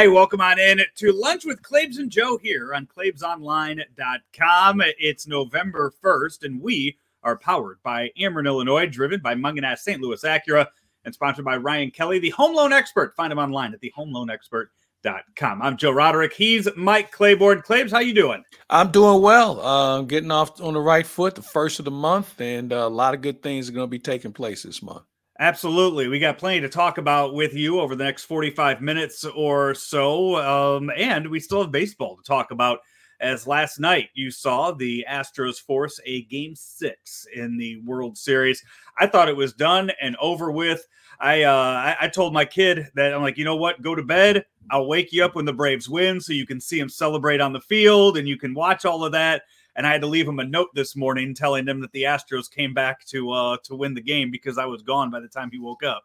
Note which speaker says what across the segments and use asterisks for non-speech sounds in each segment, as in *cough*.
Speaker 1: Hey, welcome on in to Lunch with Claibs and Joe here on ClaibsOnline.com. It's November 1st, and we are powered by Ameren, Illinois, driven by Mungenast St. Louis Acura, and sponsored by Ryan Kelly, the home loan expert. Find him online at thehomeloanexpert.com. I'm Joe Roderick. He's Mike Claiborne. Claibs, how you doing?
Speaker 2: I'm doing well. Uh, getting off on the right foot, the first of the month, and uh, a lot of good things are going to be taking place this month.
Speaker 1: Absolutely. We got plenty to talk about with you over the next 45 minutes or so. Um, and we still have baseball to talk about. As last night you saw the Astros force a game six in the World Series. I thought it was done and over with. I, uh, I, I told my kid that I'm like, you know what? Go to bed. I'll wake you up when the Braves win so you can see them celebrate on the field and you can watch all of that and I had to leave him a note this morning telling him that the Astros came back to uh to win the game because I was gone by the time he woke up.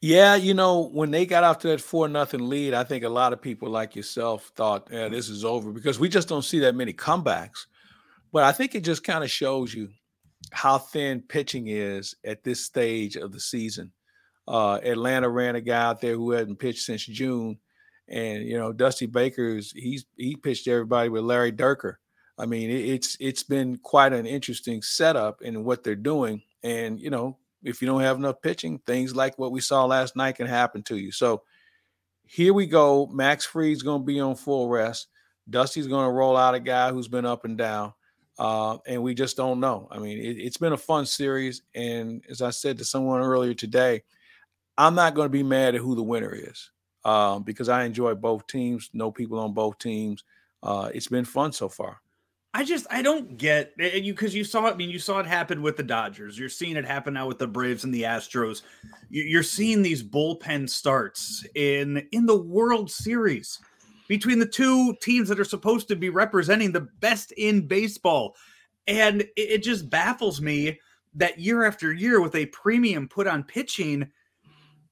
Speaker 2: Yeah, you know, when they got off to that four nothing lead, I think a lot of people like yourself thought, yeah, this is over because we just don't see that many comebacks. But I think it just kind of shows you how thin pitching is at this stage of the season. Uh, Atlanta ran a guy out there who hadn't pitched since June, and you know Dusty Baker's he's he pitched everybody with Larry Dierker, I mean, it's it's been quite an interesting setup in what they're doing. And you know, if you don't have enough pitching, things like what we saw last night can happen to you. So here we go. Max Fried's going to be on full rest. Dusty's going to roll out a guy who's been up and down. Uh, and we just don't know. I mean, it, has been a fun series. And as I said to someone earlier today, I'm not going to be mad at who the winner is um, because I enjoy both teams, know people on both teams. Uh, it's been fun so far.
Speaker 1: I just I don't get you because you saw it. I mean, you saw it happen with the Dodgers. You're seeing it happen now with the Braves and the Astros. You're seeing these bullpen starts in in the World Series between the two teams that are supposed to be representing the best in baseball, and it just baffles me that year after year with a premium put on pitching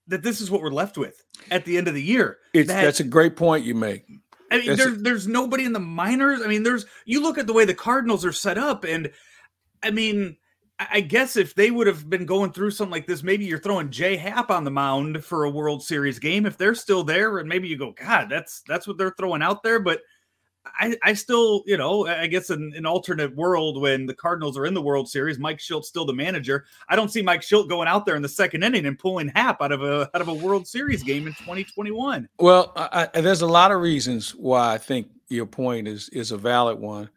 Speaker 1: that this is what we're left with at the end of the year.
Speaker 2: It's, that, that's a great point you make.
Speaker 1: I mean, there's there's nobody in the minors. I mean, there's you look at the way the Cardinals are set up, and I mean, I guess if they would have been going through something like this, maybe you're throwing J.A. Happ on the mound for a World Series game. If they're still there, and maybe you go, God, that's that's what they're throwing out there. But I, I still, you know, I guess in an alternate world when the Cardinals are in the World Series, Mike Shildt's still the manager. I don't see Mike Shildt going out there in the second inning and pulling Happ out of a out of a World Series game in 2021.
Speaker 2: Well, I, there's a lot of reasons why I think your point is is a valid one.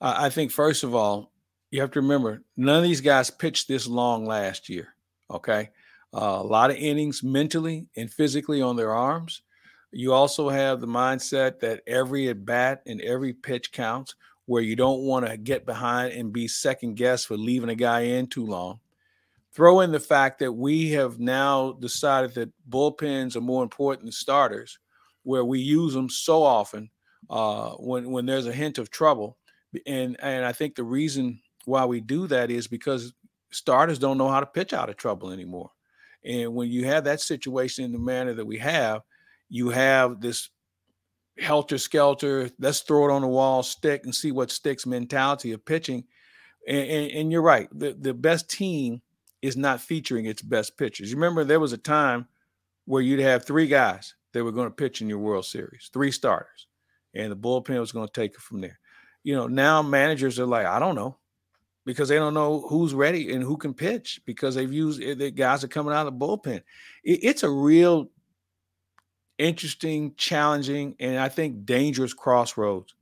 Speaker 2: I think first of all, you have to remember none of these guys pitched this long last year. Okay, uh, a lot of innings mentally and physically on their arms. You also have the mindset that every at bat and every pitch counts, where you don't want to get behind and be second guess for leaving a guy in too long. Throw in the fact that we have now decided that bullpens are more important than starters, where we use them so often uh, when when there's a hint of trouble. And and I think the reason why we do that is because starters don't know how to pitch out of trouble anymore. And when you have that situation in the manner that we have, you have this helter skelter, let's throw it on the wall, stick and see what sticks mentality of pitching. And, and, and, you're right, the, the best team is not featuring its best pitchers. You remember there was a time where you'd have three guys that were going to pitch in your World Series, three starters, and the bullpen was going to take it from there. You know, now managers are like, I don't know, because they don't know who's ready and who can pitch because they've used eh, the guys are coming out of the bullpen. It, it's a real interesting, challenging, and I think dangerous crossroads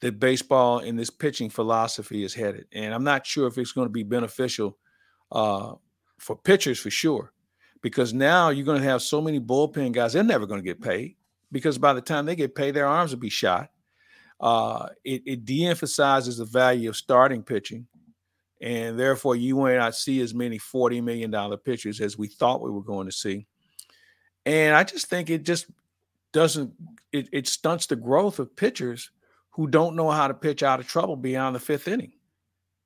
Speaker 2: that baseball in this pitching philosophy is headed. And I'm not sure if it's going to be beneficial uh, for pitchers for sure, because now you're going to have so many bullpen guys, they're never going to get paid because by the time they get paid, their arms will be shot. Uh, it, it de emphasizes the value of starting pitching. And therefore, you may not see as many $40 million pitchers as we thought we were going to see. And I just think it just doesn't it, it stunts the growth of pitchers who don't know how to pitch out of trouble beyond the fifth inning.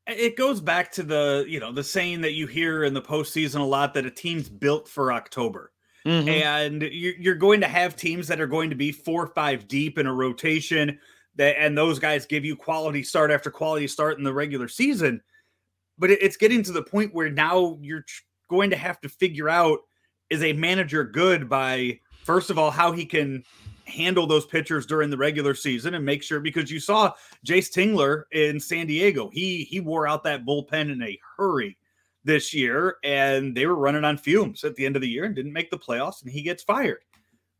Speaker 1: It goes back to the, you know, the saying that you hear in the postseason a lot that a team's built for October. Mm-hmm. And you're going to have teams that are going to be four or five deep in a rotation that and those guys give you quality start after quality start in the regular season. But it's getting to the point where now you're going to have to figure out is a manager good by first of all how he can handle those pitchers during the regular season and make sure because you saw Jayce Tingler in San Diego. He he wore out that bullpen in a hurry this year, and they were running on fumes at the end of the year and didn't make the playoffs, and he gets fired.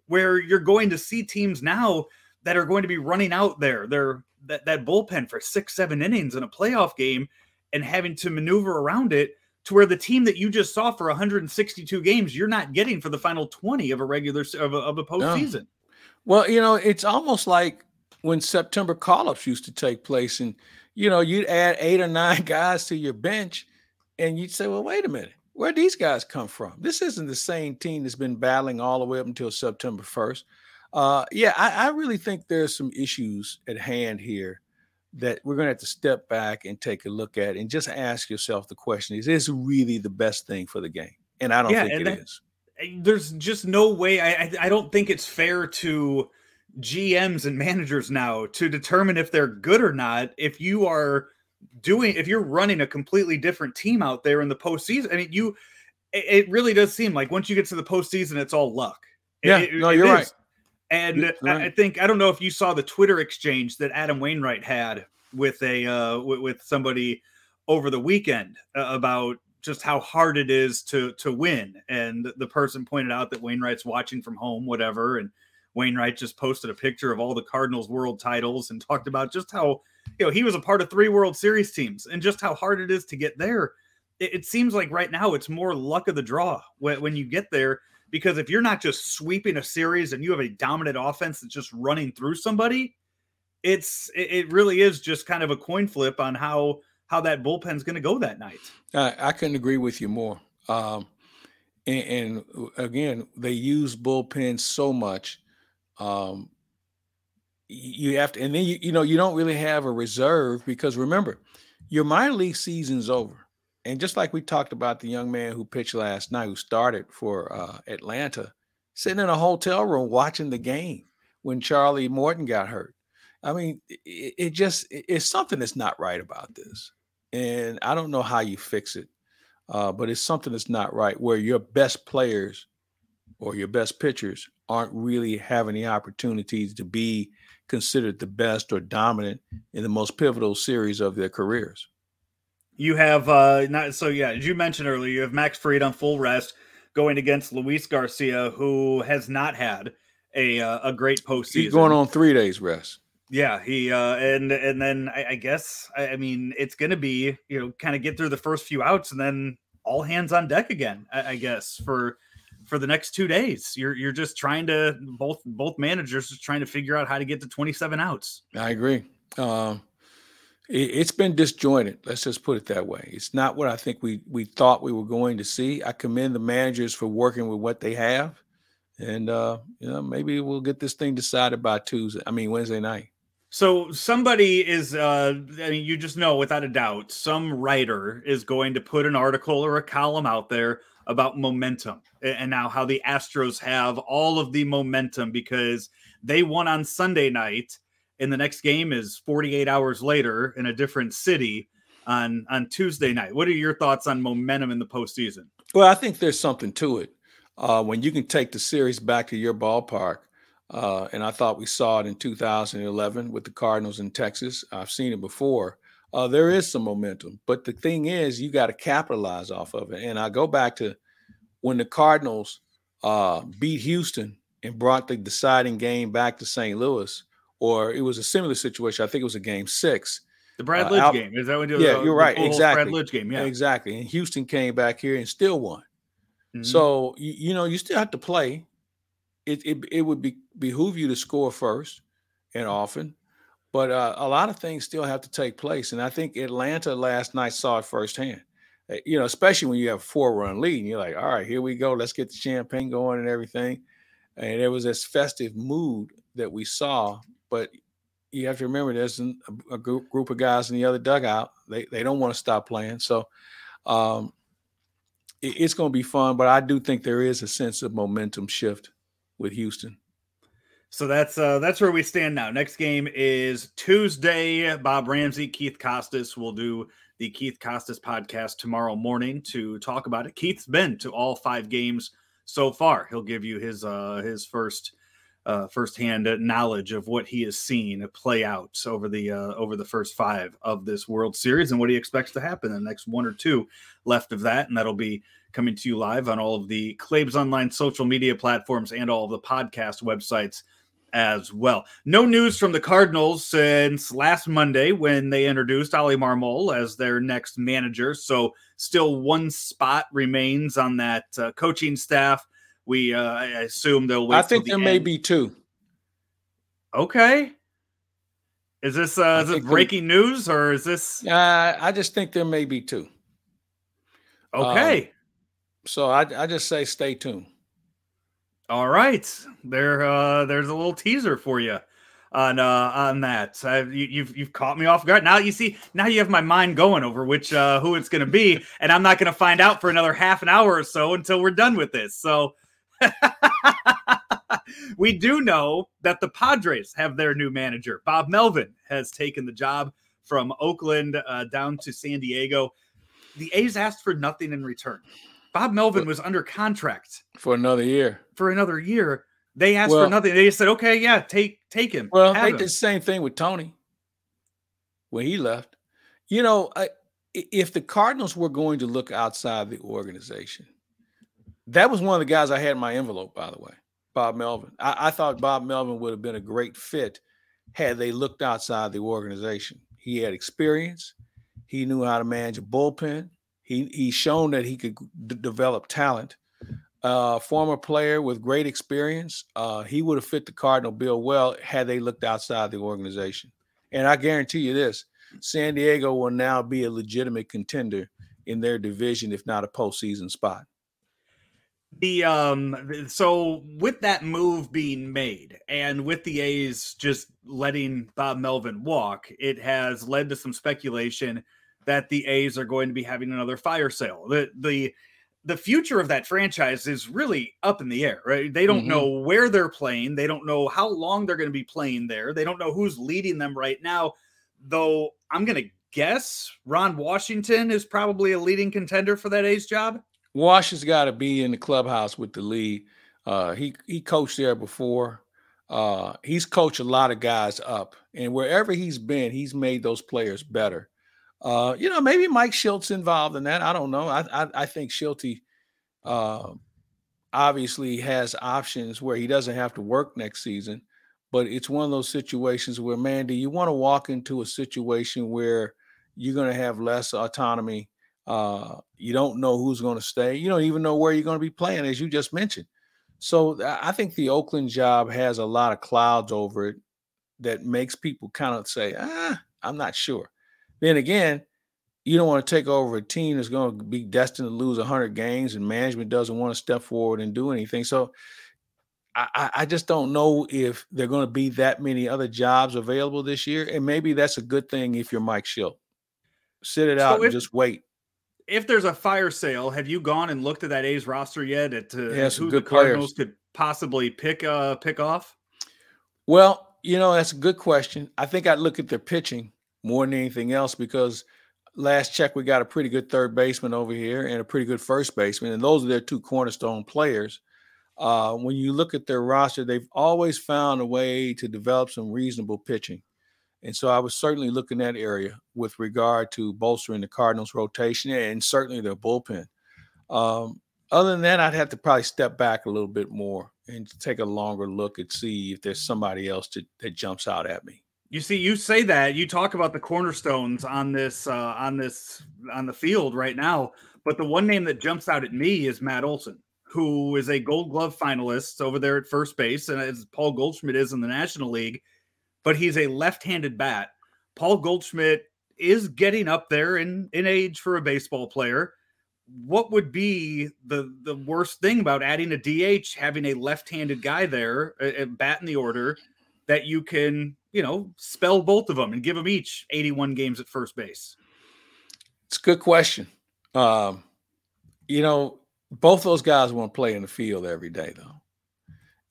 Speaker 1: Where you're going to see teams now that are going to be running out there, their that, that bullpen for six, seven innings in a playoff game and having to maneuver around it to where the team that you just saw for 162 games, you're not getting for the final 20 of a regular of a, of a postseason. No.
Speaker 2: Well, you know, it's almost like when September call-ups used to take place, and you know, you'd add eight or nine *laughs* guys to your bench, and you'd say, "Well, wait a minute, where these guys come from? This isn't the same team that's been battling all the way up until September 1st." Uh, yeah, I, I really think there's some issues at hand here that we're going to have to step back and take a look at and just ask yourself the question is this really the best thing for the game? And i don't yeah, think it that, is.
Speaker 1: Eh, there's just no way I, I don't think it's fair to gms and managers now to determine if they're good or not if you are doing if you're running a completely different team out there in the postseason. I mean you it really does seem like once you get to the postseason it's all luck.
Speaker 2: Yeah it, no you're right
Speaker 1: and right. I think I don't know if you saw the Twitter exchange that Adam Wainwright had with a uh, with, with somebody over the weekend uh, about just how hard it is to to win. And the person pointed out that Wainwright's watching from home, whatever. And Wainwright just posted a picture of all the Cardinals world titles and *laughs* talked about just how you know he was a part of three World Series teams and just how hard it is to get there. It, it seems like right now it's more luck of the draw when, when you get there because if you're not just sweeping a series and you have a dominant offense that's just running through somebody, it's it really is just kind of a coin flip on how how that bullpen's going to go that night.
Speaker 2: I, I, couldn't agree with you more. Um, and, and, again, they use bullpens so much. Um, you have to, and then you, you know you don't really have a reserve because remember, your minor league season's over and just like we talked about the young man who pitched last night, who started for uh, Atlanta, sitting in a hotel room watching the game when Charlie Morton got hurt. I mean, it, it just it's something that's not right about this, and I don't know how you fix it, uh, but it's something that's not right where your best players or your best pitchers aren't really having the opportunities to be considered the best or dominant in the most pivotal series of their careers.
Speaker 1: You have uh not so yeah, as you mentioned earlier, you have Max Fried on full rest going against Luis Garcia, who has not had a uh, a great postseason.
Speaker 2: He's going on three days rest.
Speaker 1: Yeah, he uh and and then I, I guess I, I, mean it's gonna be you know kind of get through the first few outs and then all hands on deck again. I, I guess for for the next two days. You're you're just trying to both both managers just trying to figure out how to get to 27 outs.
Speaker 2: I agree. Um, it's been disjointed. Let's just put it that way. It's not what I think we we thought we were going to see. I commend the managers for working with what they have, and uh, you know maybe we'll get this thing decided by Tuesday. I mean Wednesday night.
Speaker 1: So somebody is, uh, I mean, you just know without a doubt, some writer is going to put an article or a column out there about momentum and now how the Astros have all of the momentum because they won on Sunday night and the next game is 48 hours later in a different city on on Tuesday night. What are your thoughts on momentum in the postseason?
Speaker 2: Well, I think there's something to it. Uh, when you can take the series back to your ballpark, uh, and I thought we saw it in 2011 with the Cardinals in Texas. I've seen it before. Uh, there is some momentum, but the thing is, you got to capitalize off of it. And I go back to when the Cardinals uh, beat Houston and brought the deciding game back to St. Louis or it was a similar situation. I think it was a game six.
Speaker 1: The Brad Lidge uh, game. Is that what
Speaker 2: you Yeah, you're right. Exactly.
Speaker 1: Brad Lidge game. Yeah.
Speaker 2: Exactly. And Houston came back here and still won. Mm-hmm. So you, you, know, you still have to play. It it, it would be behoove you to score first and often, but uh, a lot of things still have to take place. And I think Atlanta last night saw it firsthand. Uh, you know, especially when you have a four run lead and you're like, all right, here we go. Let's get the champagne going and everything. And there was this festive mood that we saw but you have to remember there's a, group of guys in the other dugout. They they don't want to stop playing. So um, it, it's going to be fun. But I do think there is a sense of momentum shift with Houston.
Speaker 1: So that's uh, that's where we stand now. Next game is Tuesday. Bob Ramsey, Keith Costas will do the Keith Costas podcast tomorrow morning to talk about it. Keith's been to all five games so far. He'll give you his uh, his first uh, firsthand knowledge of what he has seen play out over the uh, over the first five of this World Series and what he expects to happen in the next one or two left of that, and that'll be coming to you live on all of the Claibs Online social media platforms and all of the podcast websites as well. No news from the Cardinals since last Monday when they introduced Oli Marmol as their next manager. So still one spot remains on that uh, coaching staff. We uh, I assume they'll wait.
Speaker 2: I think there
Speaker 1: the
Speaker 2: may
Speaker 1: end.
Speaker 2: be two.
Speaker 1: Okay. Is this uh, is this
Speaker 2: there-
Speaker 1: breaking news or is this
Speaker 2: Uh, I just think there may be two.
Speaker 1: okay?
Speaker 2: So I, I just say stay tuned.
Speaker 1: All right, there. Uh, there's a little teaser for you on uh, on that. Uh, you, you've you've caught me off guard. Now you see. Now you have my mind going over which uh, who it's going to be, and I'm not going to find out for another half an hour or so until we're done with this. So. *laughs* we do know that the Padres have their new manager. Bob Melvin has taken the job from Oakland uh, down to San Diego. The A's asked for nothing in return. Bob Melvin was under contract
Speaker 2: for another year.
Speaker 1: for another year. They asked
Speaker 2: Well-
Speaker 1: for nothing. They said, "Okay, yeah, take take him."
Speaker 2: Well, they
Speaker 1: him."
Speaker 2: did the same thing with Tony when he left. You know, i- if the Cardinals were going to look outside the organization, that was one of the guys I had in my envelope, by the way, Bob Melvin. I, I thought Bob Melvin would have been a great fit had they looked outside the organization. He had experience. He knew how to manage a bullpen. He he's shown that he could d- develop talent. Uh, former player with great experience. Uh, he would have fit the Cardinal bill well had they looked outside the organization. And I guarantee you this: San Diego will now be a legitimate contender in their division, if not a postseason spot.
Speaker 1: The um so with that move being made and with the A's just letting Bob Melvin walk, it has led to some speculation that the A's are going to be having another fire sale. The the the future of that franchise is really up in the air, right? They don't
Speaker 2: Mhm.
Speaker 1: know where they're playing, they don't know how long they're going to be playing there. They don't know who's leading them right now. Though I'm going to guess Ron Washington is probably a leading contender for that A's job.
Speaker 2: Wash has got to be in the clubhouse with the lead. Uh, he he coached there before. Uh, he's coached a lot of guys up, and wherever he's been, he's made those players better. Uh, you know, maybe Mike Shildt's involved in that. I don't know. I I, I think Shildt uh, obviously has options where he doesn't have to work next season, but it's one of those situations where, man, do you want to walk into a situation where you're going to have less autonomy? Uh, you don't know who's going to stay. You don't even know where you're going to be playing, as you just mentioned. So I think the Oakland job has a lot of clouds over it that makes people kind of say, ah, I'm not sure. Then again, you don't want to take over a team that's going to be destined to lose 100 games and management doesn't want to step forward and do anything. So I, I- just don't know if there are going to be that many other jobs available this year. And maybe that's a good thing if you're Mike Shildt. Sit it
Speaker 1: So
Speaker 2: out
Speaker 1: if-
Speaker 2: and just wait.
Speaker 1: If there's a fire sale, have you gone and looked at that A's roster yet? At uh,
Speaker 2: Yeah,
Speaker 1: who the
Speaker 2: good players.
Speaker 1: Cardinals could possibly pick uh pick off?
Speaker 2: Well, you know, that's a good question. I think I'd look at their pitching more than anything else because last check we got a pretty good third baseman over here and a pretty good first baseman, and those are their two cornerstone players. Uh, when you look at their roster, they've always found a way to develop some reasonable pitching. And so I was certainly looking that area with regard to bolstering the Cardinals' rotation and certainly their bullpen. Um, other than that, I'd have to probably step back a little bit more and take a longer look and see if there's somebody else to, that jumps out at me.
Speaker 1: You see, you say that you talk about the cornerstones on this uh, on this on the field right now, but the one name that jumps out at me is Matt Olson, who is a Gold Glove finalist over there at first base, and as Paul Goldschmidt is in the National League, but he's a left-handed bat. Paul Goldschmidt is getting up there in in age for a baseball player. What would be the the worst thing about adding a DH, having a left-handed guy there, a, a bat in the order? that you can, you know, spell both of them and give them each 81 games at first base?
Speaker 2: It's a good question. Um, you know, both those guys want to play in the field every day, though.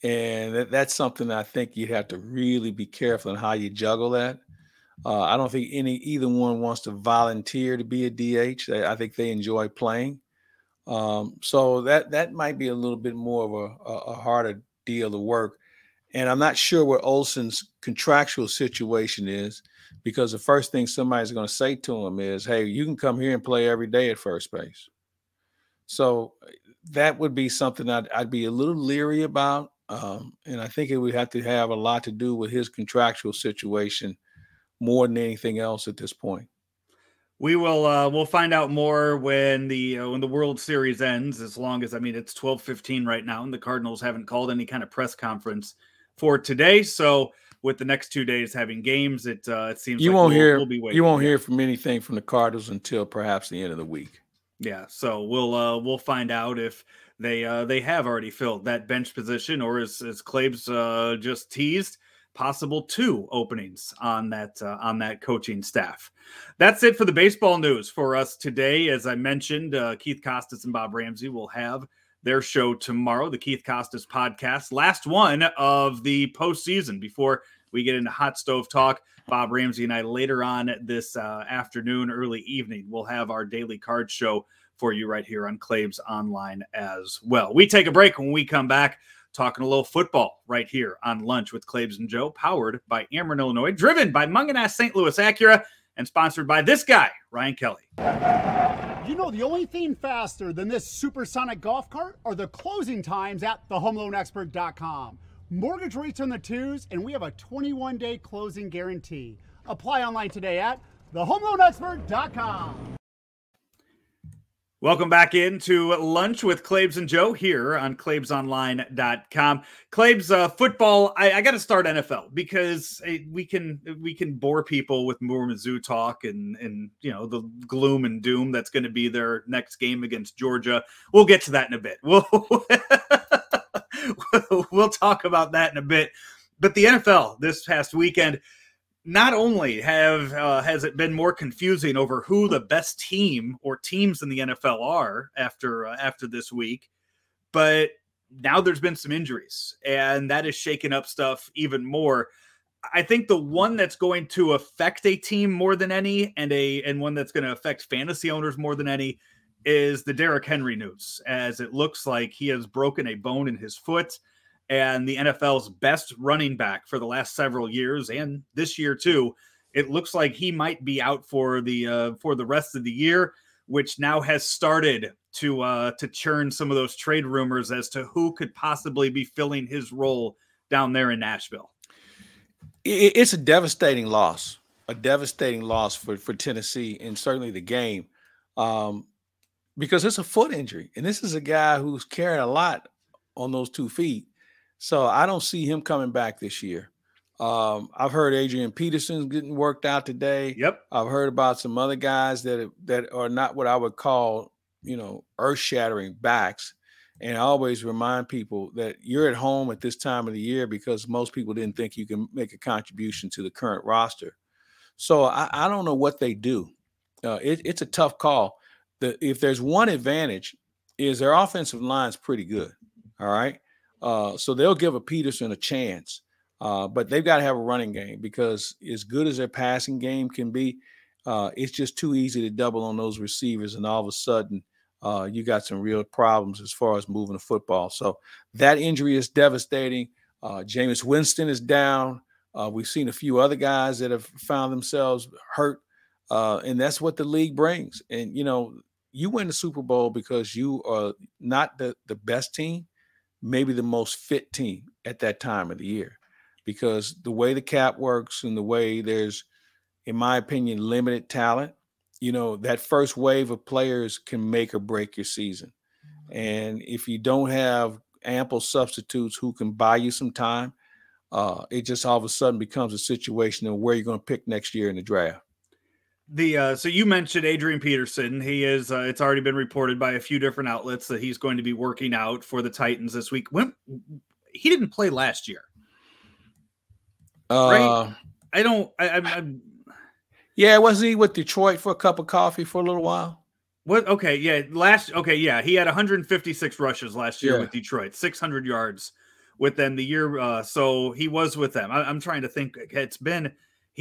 Speaker 2: And that, that's something that I think you have to really be careful in how you juggle that. Uh, I don't think any either one wants to volunteer to be a DH. I, I think they enjoy playing. Um, so that that might be a little bit more of a, a, a harder deal to work. And I'm not sure what Olson's contractual situation is because the first thing somebody's going to say to him is, "Hey, you can come here and play every day at first base." So that would be something I'd, I'd be a little leery about, um, and I think it would have to have a lot to do with his contractual situation more than anything else at this point.
Speaker 1: We will uh, we'll find out more when the uh, when the World Series ends. As long as I mean it's twelve fifteen right now, and the Cardinals haven't called any kind of press conference for today. So with the next two days having games, it uh, it seems
Speaker 2: you
Speaker 1: like
Speaker 2: won't
Speaker 1: we'll,
Speaker 2: hear
Speaker 1: we'll
Speaker 2: you won't hear from anything from the Cardinals until perhaps the end of the week.
Speaker 1: Yeah, so we'll uh, we'll find out if they uh, they have already filled that bench position, or as as Claibs uh, just teased, possible two openings on that uh, on that coaching staff. That's it for the baseball news for us today. As I mentioned, uh, Keith Costas and Bob Ramsey will have their show tomorrow, the Keith Costas podcast, last one of the postseason before we get into hot stove talk. Bob Ramsey and I later on this uh, afternoon, early evening, we'll have our daily card show for you right here on Claibs Online as well. We take a break when we come back talking a little football right here on Lunch with Claibs and Joe, powered by Ameren, Illinois, driven by Mungenast St. Louis Acura, and sponsored by this guy, Ryan Kelly.
Speaker 3: You know, the only thing faster than this supersonic golf cart are the closing times at thehomeloanexpert.com. Mortgage rates on the twos, and we have a 21 day closing guarantee. Apply online today at thehomeloanexpert.com.
Speaker 1: Welcome back into lunch with Claibs and Joe here on ClaibsOnline.com. Claibs, uh, football. I, I got to start NFL because uh, we can we can bore people with more Mizzou talk and and you know the gloom and doom that's going to be their next game against Georgia. We'll get to that in a bit. We'll *laughs* we'll talk about that in a bit. But the NFL this past weekend not only have uh, has it been more confusing over who the best team or teams in the NFL are after uh, after this week, but now there's been some injuries and that has shaken up stuff even more. I think the one that's going to affect a team more than any and a and one that's going to affect fantasy owners more than any is the Derrick Henry news as it looks like he has broken a bone in his foot and the NFL's best running back for the last several years and this year too. It looks like he might be out for the uh, for the rest of the year, which now has started to uh, to churn some of those trade rumors as to who could possibly be filling his role down there in Nashville.
Speaker 2: It's a devastating loss, a devastating loss for for Tennessee and certainly the game, um, because it's a foot injury, and this is a guy who's carrying a lot on those two feet. So I don't see him coming back this year. Um, I've heard Adrian Peterson's getting worked out today.
Speaker 1: Yep.
Speaker 2: I've heard about some other guys that that are not what I would call, you know, earth-shattering backs. And I always remind people that you're at home at this time of the year because most people didn't think you can make a contribution to the current roster. So I, I don't know what they do. Uh, it, it's a tough call. The, if there's one advantage, is their offensive line's pretty good. All right. Uh, so they'll give a Peterson a chance. Uh, but they've got to have a running game because as good as their passing game can be, uh, it's just too easy to double on those receivers, and all of a sudden, uh, you got some real problems as far as moving the football. So that injury is devastating. Uh, Jameis Winston is down. We've seen a few other guys that have found themselves hurt, and that's what the league brings. And you know, you win the Super Bowl because you are not the the best team, maybe the most fit team at that time of the year. Because the way the cap works and the way there's in my opinion limited talent you know that first wave of players can make or break your season. And if you don't have ample substitutes who can buy you some time uh, it just all of a sudden becomes a situation of where you're going to pick next year in the draft
Speaker 1: the uh, so you mentioned Adrian Peterson. He is. Uh, it's already been reported by a few different outlets that he's going to be working out for the Titans this week. When he didn't play last year,
Speaker 2: uh,
Speaker 1: right? I don't. I, I'm, I'm.
Speaker 2: Yeah, wasn't he with Detroit for a cup of coffee for a little while?
Speaker 1: What? Okay, yeah. Last. Okay, yeah. He had 156 rushes last year yeah. with Detroit, 600 yards with them the year. Uh, so he was with them. I, I'm trying to think. It's been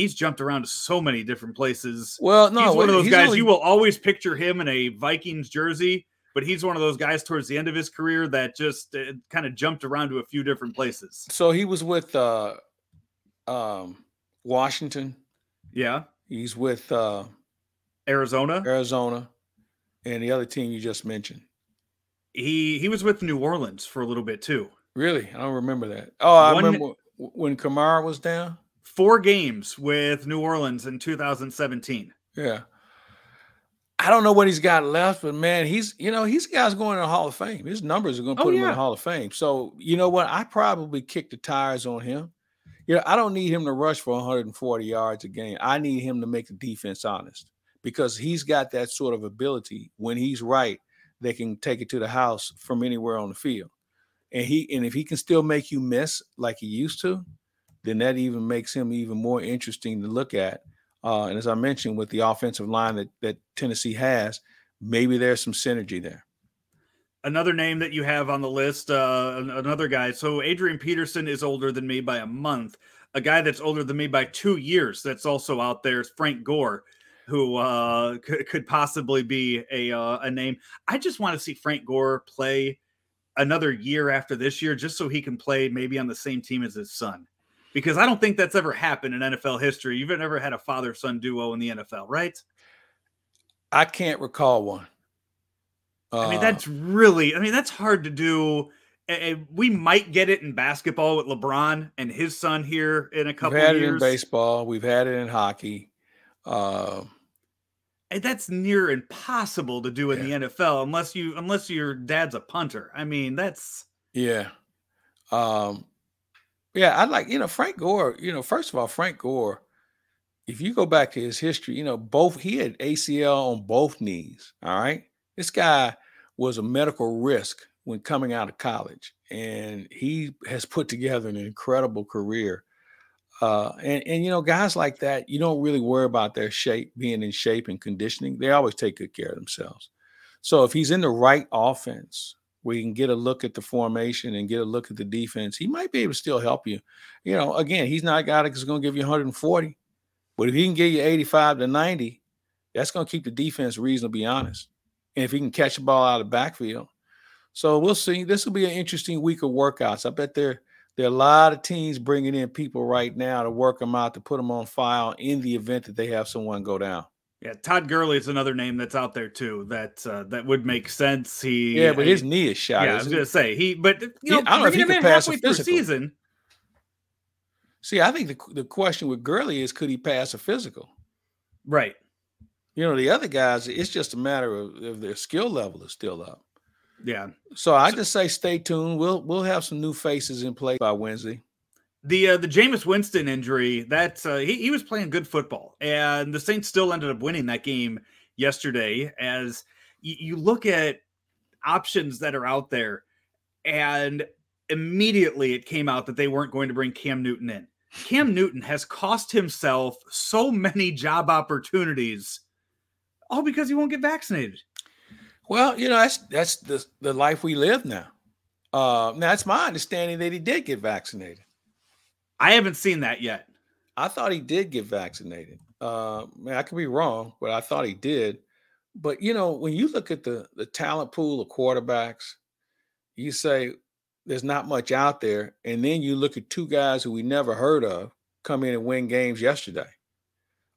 Speaker 1: he's jumped around to so many different places.
Speaker 2: Well, no,
Speaker 1: he's one of those guys only... you will always picture him in a Vikings jersey but he's one of those guys towards the end of his career that just uh, kind of jumped around to a few different places.
Speaker 2: So he was with uh, um, Washington.
Speaker 1: Yeah.
Speaker 2: He's with uh,
Speaker 1: Arizona.
Speaker 2: Arizona, and the other team you just mentioned.
Speaker 1: He he was with New Orleans for a little bit too.
Speaker 2: Really, I don't remember that. Oh, I
Speaker 1: One-
Speaker 2: remember when Kamara was down.
Speaker 1: Four games with New Orleans in 2017.
Speaker 2: Yeah. I don't know what he's got left, but man, he's you know he's guy's going to the Hall of Fame. His numbers are going to
Speaker 1: Oh,
Speaker 2: put him in the Hall of Fame. So you know what? I probably kick the tires on him. You know, I don't need him to rush for 140 yards a game. I need him to make the defense honest because he's got that sort of ability. When he's right, they can take it to the house from anywhere on the field. And he and if he can still make you miss like he used to, then that even makes him even more interesting to look at. Uh, and as I mentioned, with the offensive line that that Tennessee has, maybe there's some synergy there.
Speaker 1: Another name that you have on the list, uh, another guy. So Adrian Peterson is older than me by a month. A guy that's older than me by two years that's also out there is Frank Gore, who uh, could, could possibly be a uh, a name. I just want to see Frank Gore play another year after this year, just so he can play maybe on the same team as his son. Because I don't think that's ever happened in NFL history. You've never had a father son duo in the NFL, right?
Speaker 2: I can't recall one.
Speaker 1: I mean,
Speaker 2: Uh,
Speaker 1: that's really, I mean, that's hard to do. We might get it in basketball with LeBron and his son here in a
Speaker 2: we've
Speaker 1: couple
Speaker 2: had
Speaker 1: of
Speaker 2: it in
Speaker 1: years.
Speaker 2: baseball. We've had it in hockey. Uh,
Speaker 1: And that's near impossible to do in the NFL unless you unless your dad's a punter. I mean, that's
Speaker 2: yeah, um, yeah. I like you know Frank Gore. You know, first of all, Frank Gore. If you go back to his history, you know both he had ACL on both knees. All right, this guy was a medical risk when coming out of college, and he has put together an incredible career. Uh, and and you know, guys like that, you don't really worry about their shape, being in shape and conditioning. They always take good care of themselves. So if he's in the right offense, where you can get a look at the formation and get a look at the defense, he might be able to still help you. You know, again, he's not a guy that's going to give you 140, but if he can give you 85 to 90, that's going to keep the defense reasonably honest. And if he can catch the ball out of the backfield, so we'll see. This will be an interesting week of workouts. I bet there there are a lot of teams bringing in people right now to work them out to put them on file in the event that they have someone go down.
Speaker 1: Yeah. Todd Gurley is another name that's out there too. That uh, that would make sense. He
Speaker 2: Yeah, but his knee is shot.
Speaker 1: yeah, I was gonna say he, but you
Speaker 2: He-
Speaker 1: know,
Speaker 2: I don't know if he could
Speaker 1: in
Speaker 2: pass a
Speaker 1: through
Speaker 2: physical.
Speaker 1: season.
Speaker 2: See, I think the the question with Gurley is could he pass a physical?
Speaker 1: Right.
Speaker 2: You know, the other guys, it's just a matter of if their skill level is still up.
Speaker 1: Yeah.
Speaker 2: So I just say stay tuned. We'll we'll have some new faces in play by Wednesday.
Speaker 1: The uh, the Jameis Winston injury that uh, he he was playing good football, and the Saints still ended up winning that game yesterday. As you, you look at options that are out there, and immediately it came out that they weren't going to bring Cam Newton in. Cam Newton has cost himself so many job opportunities, all because he won't get vaccinated.
Speaker 2: Well, you know, that's that's the the life we live now. Uh now it's my understanding that he did get vaccinated.
Speaker 1: I haven't seen that yet.
Speaker 2: I thought he did get vaccinated. Uh, man, I could be wrong, but I thought he did. But you know, when you look at the the talent pool of quarterbacks, you say there's not much out there, and then you look at two guys who we never heard of come in and win games yesterday,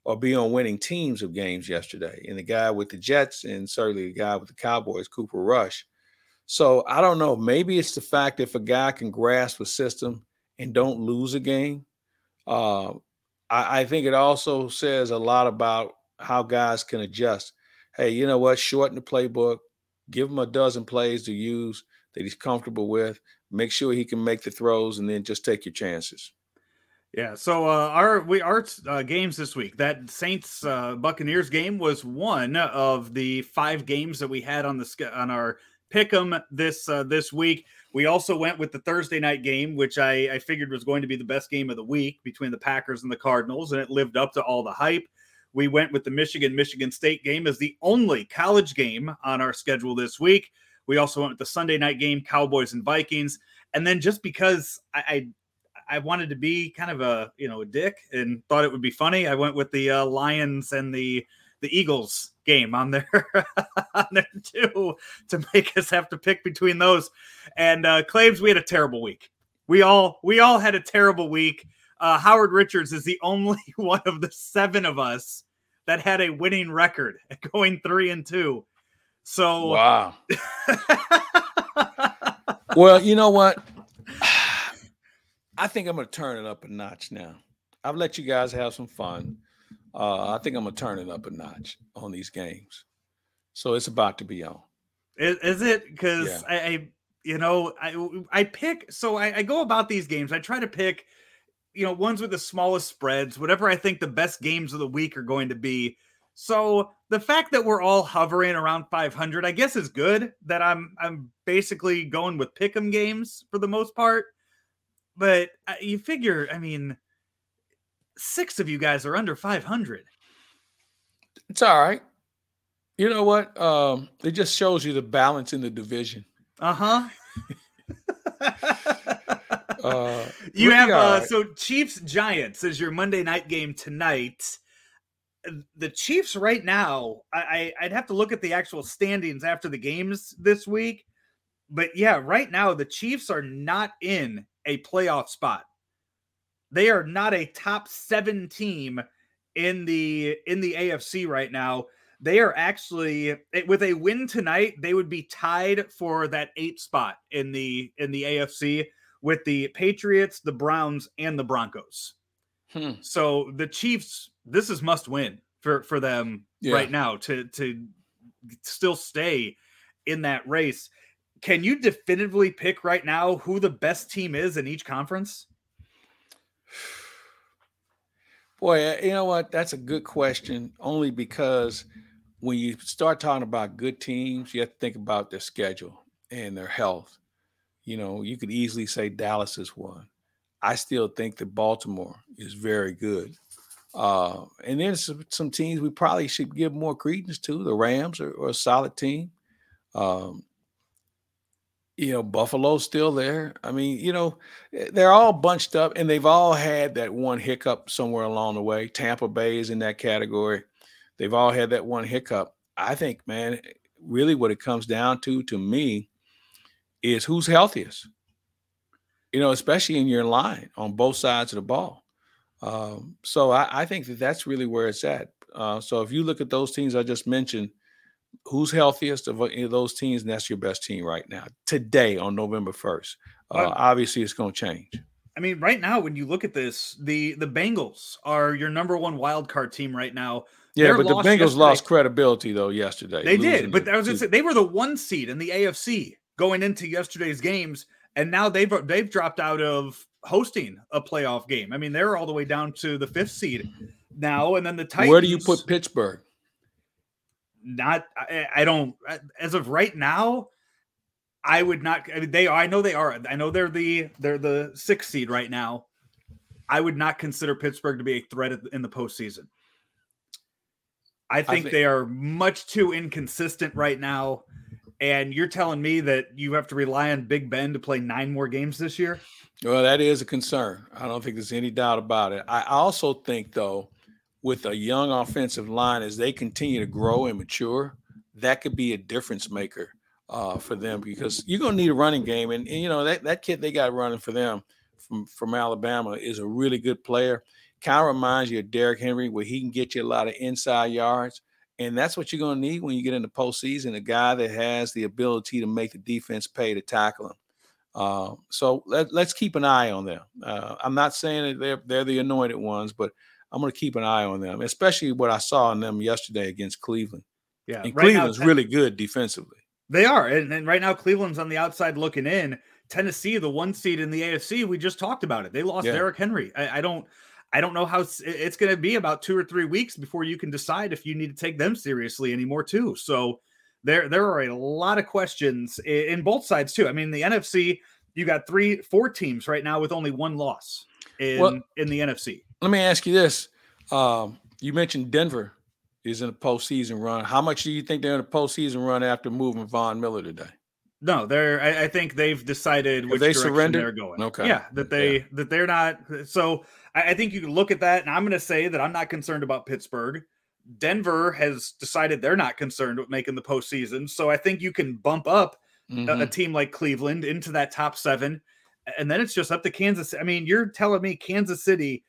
Speaker 2: or be on winning teams of games yesterday, and the guy with the Jets, and certainly the guy with the Cowboys, Cooper Rush. So I don't know. Maybe it's the fact if a guy can grasp a system and don't lose a game. Uh, I, I think it also says a lot about how guys can adjust. Hey, you know what? Shorten the playbook, give him a dozen plays to use that he's comfortable with. Make sure he can make the throws, and then just take your chances.
Speaker 1: Yeah. So uh, our we our uh, games this week. That Saints uh, Buccaneers game was one of the five games that we had on the on our pick'em this uh, this week. We also went with the Thursday night game, which I, I figured was going to be the best game of the week between the Packers and the Cardinals, and it lived up to all the hype. We went with the Michigan Michigan State game as the only college game on our schedule this week. We also went with the Sunday night game, Cowboys and Vikings, and then just because I, I I wanted to be kind of a you know a dick and thought it would be funny. I went with the uh, Lions and the the Eagles game on there *laughs* on there too to make us have to pick between those. And uh, Claibs we had a terrible week. We all we all had a terrible week. Uh, Howard Richards is the *laughs* only one of the seven of us that had a winning record going three and two. So
Speaker 2: wow. *laughs* well, you know what? *sighs* I think I'm going to turn it up a notch now. I've let you guys have some fun. Uh, I think I'm to turn it up a notch on these games. So it's about to be on.
Speaker 1: Is, is it? Because yeah. I, I, you know, I I pick. So I, I go about these games. I try to pick, you know, ones with the smallest spreads, whatever I think the best games of the week are going to be. So the fact that we're all hovering around 500, I guess, is good. That I'm I'm basically going with pick'em games for the most part. But uh, you figure, I mean, six of you guys are under 500.
Speaker 2: It's all right. You know what? Um, it just shows you the balance in the division.
Speaker 1: Uh-huh. *laughs* uh You have uh, so Chiefs Giants is your Monday night game tonight. The Chiefs right now, I, I'd have to look at the actual standings after the games this week. But yeah, right now the Chiefs are not in a playoff spot. They are not a top seven team in the in the AFC right now. They are actually eh, with a win tonight, they would be tied for that eight spot in the in the AFC with the Patriots, the Browns, and the Broncos. Hmm. So the Chiefs, this is must win for for them yeah. right now to to still stay in that race. Can you definitively pick right now who the best team is in each conference?
Speaker 2: Boy, you know what? That's a good question. Only because when you start talking about good teams, you have to think about their schedule and their health. You know, you could easily say Dallas is one. I still think that Baltimore is very good. Uh, and then some, some, teams we probably should give more credence to. The Rams are, are a solid team. Um, you know, Buffalo's still there. I mean, you know, eh, they're all bunched up and they've all had that one hiccup somewhere along the way. Tampa Bay is in that category. They've all had that one hiccup. I think, man, really what it comes down to, to me, is who's healthiest. You know, especially in your line on both sides of the ball. Um, so I, I, think that that's really where it's at. Uh, so if you look at those teams I just mentioned, who's healthiest of any of those teams, and that's your best team right now today on November first. Uh, obviously, it's going to change.
Speaker 1: I mean, right now, when you look at this, the the Bengals are your number one wild card team right now.
Speaker 2: Yeah, but the Bengals yesterday. lost credibility though yesterday.
Speaker 1: They did, but I was say they were the one seed in the AFC going into yesterday's games, and now they've they've dropped out of hosting a playoff game. I mean, they're all the way down to the fifth seed now, and then the Titans.
Speaker 2: Where do you put Pittsburgh?
Speaker 1: Not I, I, don't as of right now i would not I mean, they are i know they are i know they're the they're the sixth seed right now. I would not consider pittsburgh to be a threat in the postseason. I think, I think they are much too inconsistent right now. And you're telling me that you have to rely on big ben to play nine more games this year?
Speaker 2: Well that is a concern. I don't think there's any doubt about it. I also think though with a young offensive line as they continue to grow and mature, that could be a difference maker uh, for them because you're going to need a running game. And, and, you know, that, that kid they got running for them from, from Alabama is a really good player. Kind of reminds you of Derrick Henry, where he can get you a lot of inside yards. And that's what you're going to need when you get into postseason a guy that has the ability to make the defense pay to tackle him. Uh, so let, us keep an eye on them. Uh, I'm not saying that they're, they're the anointed ones, but I'm going to keep an eye on them, especially what I saw in them yesterday against Cleveland. Yeah, and right Cleveland's now, really good defensively.
Speaker 1: They are, and, and, right now Cleveland's on the outside looking in. Tennessee, the one seed in the AFC, we just talked about it. They lost yeah. Derrick Henry. I, I, don't, I don't know how it's going to be about two or three weeks before you can decide if you need to take them seriously anymore too. So there, there are a lot of questions in, in both sides too. I mean, the NFC, you got three, four teams right now with only one loss in well, in the NFC.
Speaker 2: Let me ask you this: um, You mentioned Denver is in a postseason run. How much do you think they're in a postseason run after moving Von Miller today?
Speaker 1: No, they're. I, I think they've decided which
Speaker 2: they
Speaker 1: direction they're going.
Speaker 2: Okay,
Speaker 1: yeah, that they yeah. that they're not. So I, I think you can look at that, and I'm going to say that I'm not concerned about Pittsburgh Denver has decided they're not concerned with making the postseason. So I think you can bump up mm-hmm. a, a, mm-hmm. team like Cleveland into that top seven. And then it's just up to Kansas. I mean, you're telling me Kansas City,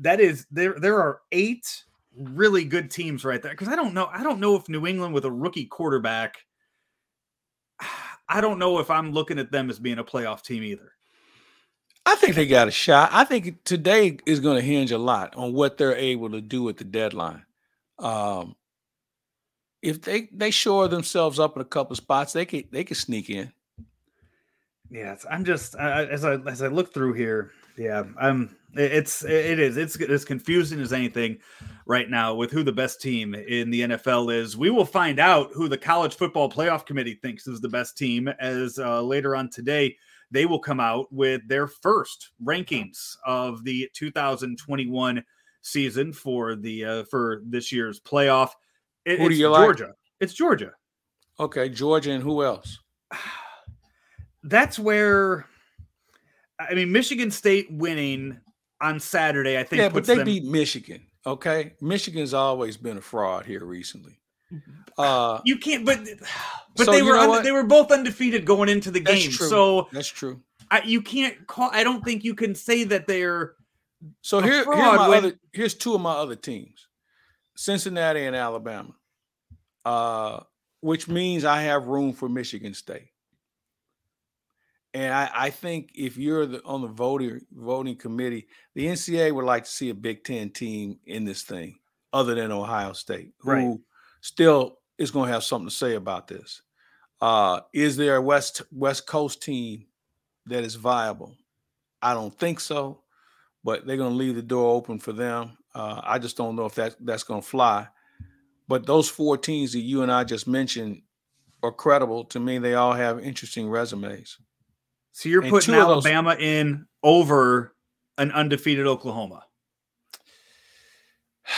Speaker 1: that is there, there are eight really good teams right there. Cause I don't know. I don't know if New England with a rookie quarterback, *sighs* I don't know if I'm looking at them as being a playoff team either.
Speaker 2: I think they got a shot. I think today is going to hinge a lot on what they're able to do at the deadline. Um, if they they shore themselves up in a couple spots, they could they could sneak in.
Speaker 1: Yeah, I'm just as I as I look through here. Yeah, I'm. It's it is it's as confusing as anything right now with who the best team in the NFL is. We will find out who the college football playoff committee thinks is the best team as uh, later on today they will come out with their first rankings of the 2021 season for the uh, for this year's playoff. It, who do you Georgia. Like? It's Georgia.
Speaker 2: Okay, Georgia, and who else? *sighs*
Speaker 1: That's where I mean Michigan State winning on Saturday. I think.
Speaker 2: Yeah, but they
Speaker 1: them...
Speaker 2: beat Michigan. Okay, Michigan's always been a fraud here recently. Uh,
Speaker 1: you can't, but *sighs* but so they were un, they were both undefeated going into the game. So
Speaker 2: that's true.
Speaker 1: I, you can't call. I don't think you can say that they're.
Speaker 2: So here, here my when, other, here's two of my other teams, Cincinnati and Alabama, uh, which means I have room for Michigan State. And I, I think if you're the, on the voting voting committee, the NCAA would like to see a Big Ten team in this thing, other than Ohio State, who right. still is going to have something to say about this. Uh, is there a West West Coast team that is viable? I don't think so, but they're going to leave the door open for them. Uh, I just don't know if that that's going to fly. But those four teams that you and I just mentioned are credible to me. They all have interesting resumes.
Speaker 1: So you're and putting Alabama those... in over an undefeated Oklahoma. *sighs*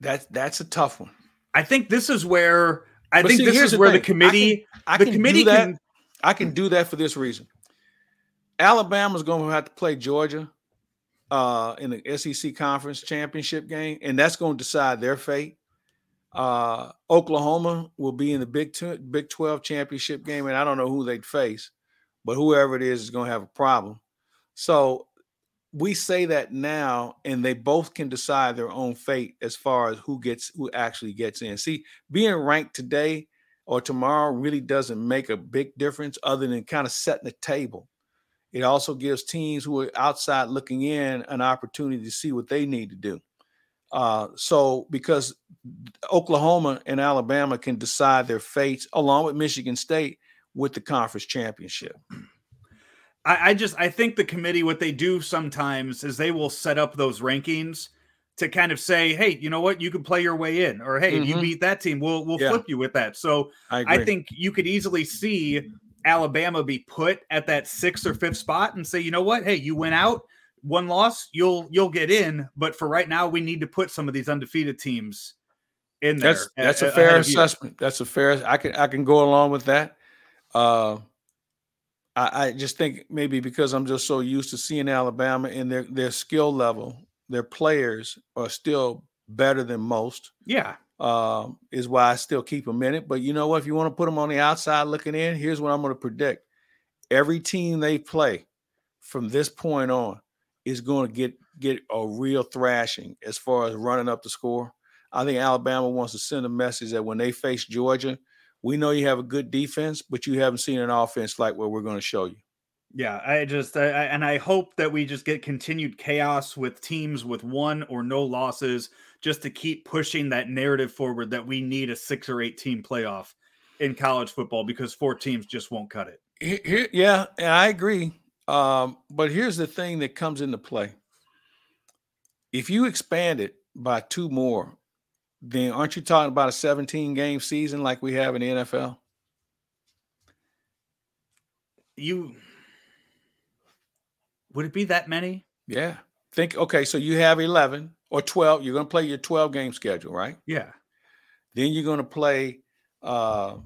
Speaker 2: That's that's a tough one.
Speaker 1: I think this is where I but think see, this is the where thing. the committee
Speaker 2: I can, I the committee that. Can, I can do that for this reason. Alabama's going to have to play Georgia uh, in the SEC conference championship game, and that's going to decide their fate. Uh, Oklahoma will be in the Big Two, Big Twelve championship game, and I don't know who they'd face, but whoever it is is going to have a problem. So we say that now, and they both can decide their own fate as far as who gets who actually gets in. See, being ranked today or tomorrow really doesn't make a big difference other than kind of setting the table. It also gives teams who are outside looking in an opportunity to see what they need to do. Uh, so, because Oklahoma and Alabama can decide their fates along with Michigan State with the conference championship.
Speaker 1: I, I just I think the committee what they do sometimes is they will set up those rankings to kind of say, hey, you know what, you can play your way in, or hey, mm-hmm. if you beat that team, we'll we'll yeah. flip you with that. So I, I, think you could easily see Alabama be put at that sixth or fifth spot and say, you know what, hey, you went out, one loss, you'll you'll get in, but for right now, we need to put some of these undefeated teams in there.
Speaker 2: That's that's a, a fair assessment. That's a fair. I can I can go along with that. Uh, I, I just think maybe because I'm just so used to seeing Alabama and their their skill level, their players are still better than most.
Speaker 1: Yeah.
Speaker 2: Um, is why I still keep them in it. But you know what? If you want to put them on the outside looking in, here's what I'm going to predict: every team they play from this point on is going to get get a real thrashing as far as running up the score. I think Alabama wants to send a message that when they face Georgia, we know you have a good defense, but you haven't seen an offense like what we're going to show you.
Speaker 1: Yeah, I just I, and I hope that we just get continued chaos with teams with one or no losses, just to keep pushing that narrative forward that we need a six or eight team playoff in college football because four teams just won't cut it.
Speaker 2: Here, yeah, I agree. Um, but here's the thing that comes into play: if you expand it by two more, then aren't you talking about a 17 game season like we have in the NFL?
Speaker 1: You would it be that many?
Speaker 2: Yeah. Think okay, so you have 11 or 12. You're going to play your 12 game schedule, right?
Speaker 1: Yeah.
Speaker 2: Then you're going to play uh,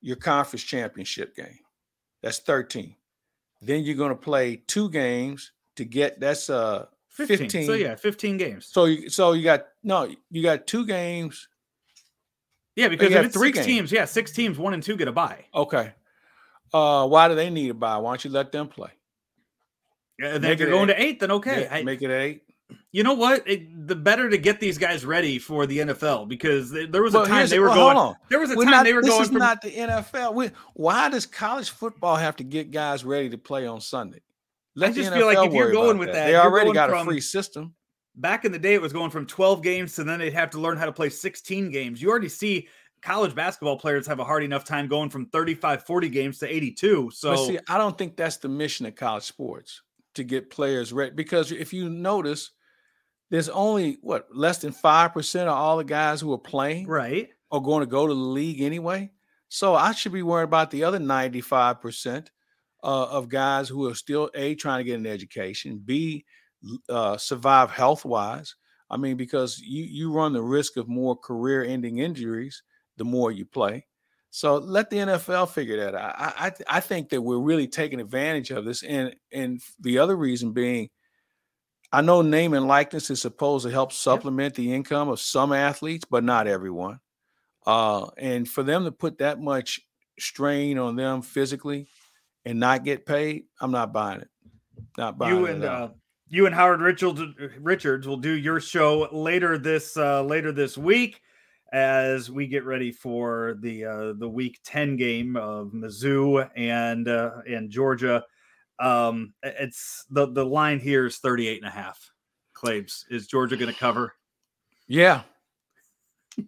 Speaker 2: your conference championship game. That's 13. Then you're going to play two games to get that's uh 15. 15.
Speaker 1: So yeah, 15 games.
Speaker 2: So you so you got No, you got two games.
Speaker 1: Yeah, because if it's three six games. teams, yeah, six teams, one and two get a bye.
Speaker 2: Okay. Uh, why do they need a bye? Why don't you let them play?
Speaker 1: Yeah, if you're going eight. to eight, then okay.
Speaker 2: Make, make it eight.
Speaker 1: You know what? It, the better to get these guys ready for the NFL because there was a well, time they were well, going. There was a we're time
Speaker 2: not,
Speaker 1: they were
Speaker 2: this
Speaker 1: going.
Speaker 2: This
Speaker 1: is from,
Speaker 2: not the NFL. We, why does college football have to get guys ready to play on Sunday?
Speaker 1: Let I just feel like if you're going with that, that
Speaker 2: they already got from, a free system.
Speaker 1: Back in the day, it was going from 12 games to then they'd have to learn how to play 16 games. You already see college basketball players have a hard enough time going from 35, 40 games to 82. So,
Speaker 2: but see, I don't think that's the mission of college sports to get players ready because if you notice there's only what less than five percent of all the guys who are playing
Speaker 1: right
Speaker 2: are going to go to the league anyway. So I should be worried about the other 95 percent uh, of guys who are still a trying to get an education, b uh, survive health wise. I mean, because you you run the risk of more career ending injuries the more you play. So let the NFL figure that out. I, I I think that we're really taking advantage of this, and and the other reason being I know name and likeness is supposed to help supplement the income of some athletes, but not everyone. Uh, and for them to put that much strain on them physically and not get paid, I'm not buying it. Not buying
Speaker 1: you
Speaker 2: and
Speaker 1: uh, you and Howard Richards Richards will do your show later this uh, later this week as we get ready for the uh, the week 10 game of Mizzou and uh, and Georgia um, it's the the line here is 38 and a half. Claibs, is Georgia going to cover?
Speaker 2: Yeah. *laughs*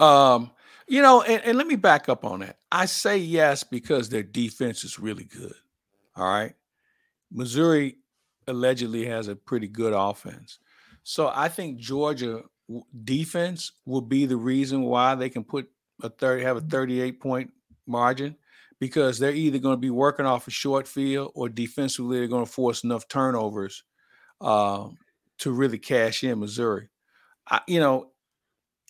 Speaker 2: Um, you know, and, and let me back up on that. I say yes because their defense is really good. All right. Missouri allegedly has a pretty good offense. So I think Georgia defense will be the reason why they can put a 30 have a 38 point margin because they're either going to be working off a short field or defensively they're going to force enough turnovers uh, to really cash in Missouri. I, you know,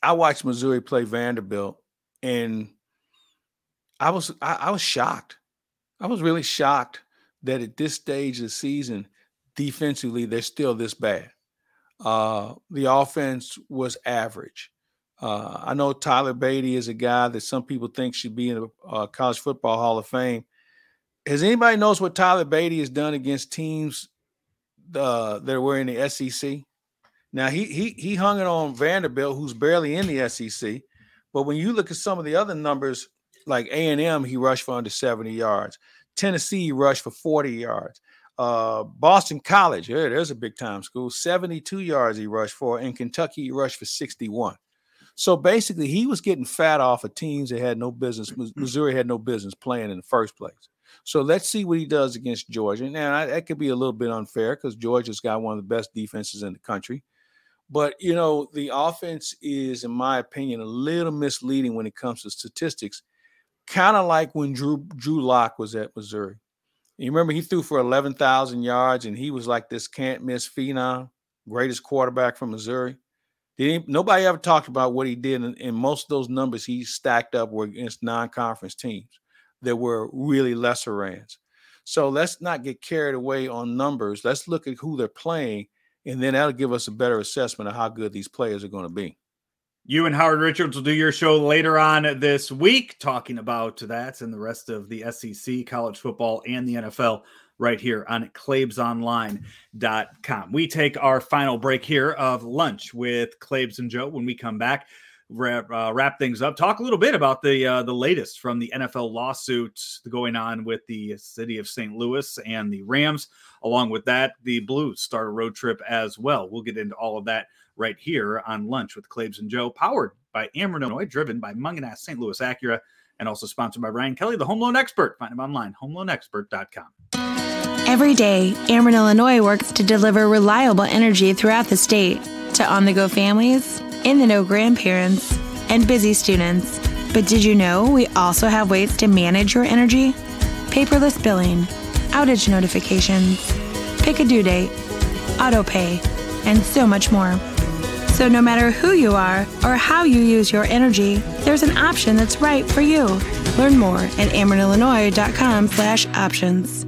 Speaker 2: I watched Missouri play Vanderbilt, and I was I, I was shocked. I was really shocked that at this stage of the season, defensively they're still this bad. Uh, the offense was average. Uh, I know Tyler Badie is a guy that some people think should be in the uh, College Football Hall of Fame. Has anybody knows what Tyler Badie has done against teams uh, that were in the SEC? Now he he he hung it on Vanderbilt, who's barely in the SEC. But when you look at some of the other numbers, like A and M, he rushed for under seventy yards. Tennessee rushed for forty yards. Uh, Boston College, yeah, there's a big time school. Seventy-two yards he rushed for. In Kentucky, he rushed for sixty-one. So basically, he was getting fat off of teams that had no business. Missouri had no business playing in the first place. So let's see what he does against Georgia. Now that could be a little bit unfair because Georgia's got one of the best defenses in the country. But you know, the offense is, in my opinion, a little misleading when it comes to statistics. Kind of like when Drew Drew Lock was at Missouri. You remember he threw for eleven thousand yards, and he was like this can't miss phenom, greatest quarterback from Missouri. Did nobody ever talked about what he did? And, most of those numbers he stacked up were against non-conference teams that were really lesser rans. So let's not get carried away on numbers. Let's look at who they're playing, and then that'll give us a better assessment of how good these players are going to be.
Speaker 1: You and Howard Richards will do your show later on this week, talking about that and the rest of the SEC, college football, and the NFL right here on ClaibsOnline.com. We take our final break here of lunch with Claibs and Joe. When we come back, wrap, uh, wrap things up, talk a little bit about the uh, the latest from the NFL lawsuit going on with the city of St. Louis and the Rams. Along with that, the Blues start a road trip as well. We'll get into all of that right here on Lunch with Claibs and Joe, powered by Ameren, Illinois, driven by Mungenast St. Louis Acura, and also sponsored by Ryan Kelly, the home loan expert. Find him online, homeloanexpert.com.
Speaker 4: Every day, Ameren, Illinois works to deliver reliable energy throughout the state to on the go families, in the know grandparents, and busy students. But did you know we also have ways to manage your energy? Paperless billing, outage notifications, pick a due date, auto pay, and so much more. So no matter who you are or how you use your energy, there's an option that's right for you. Learn more at amerenillinois.com slash options.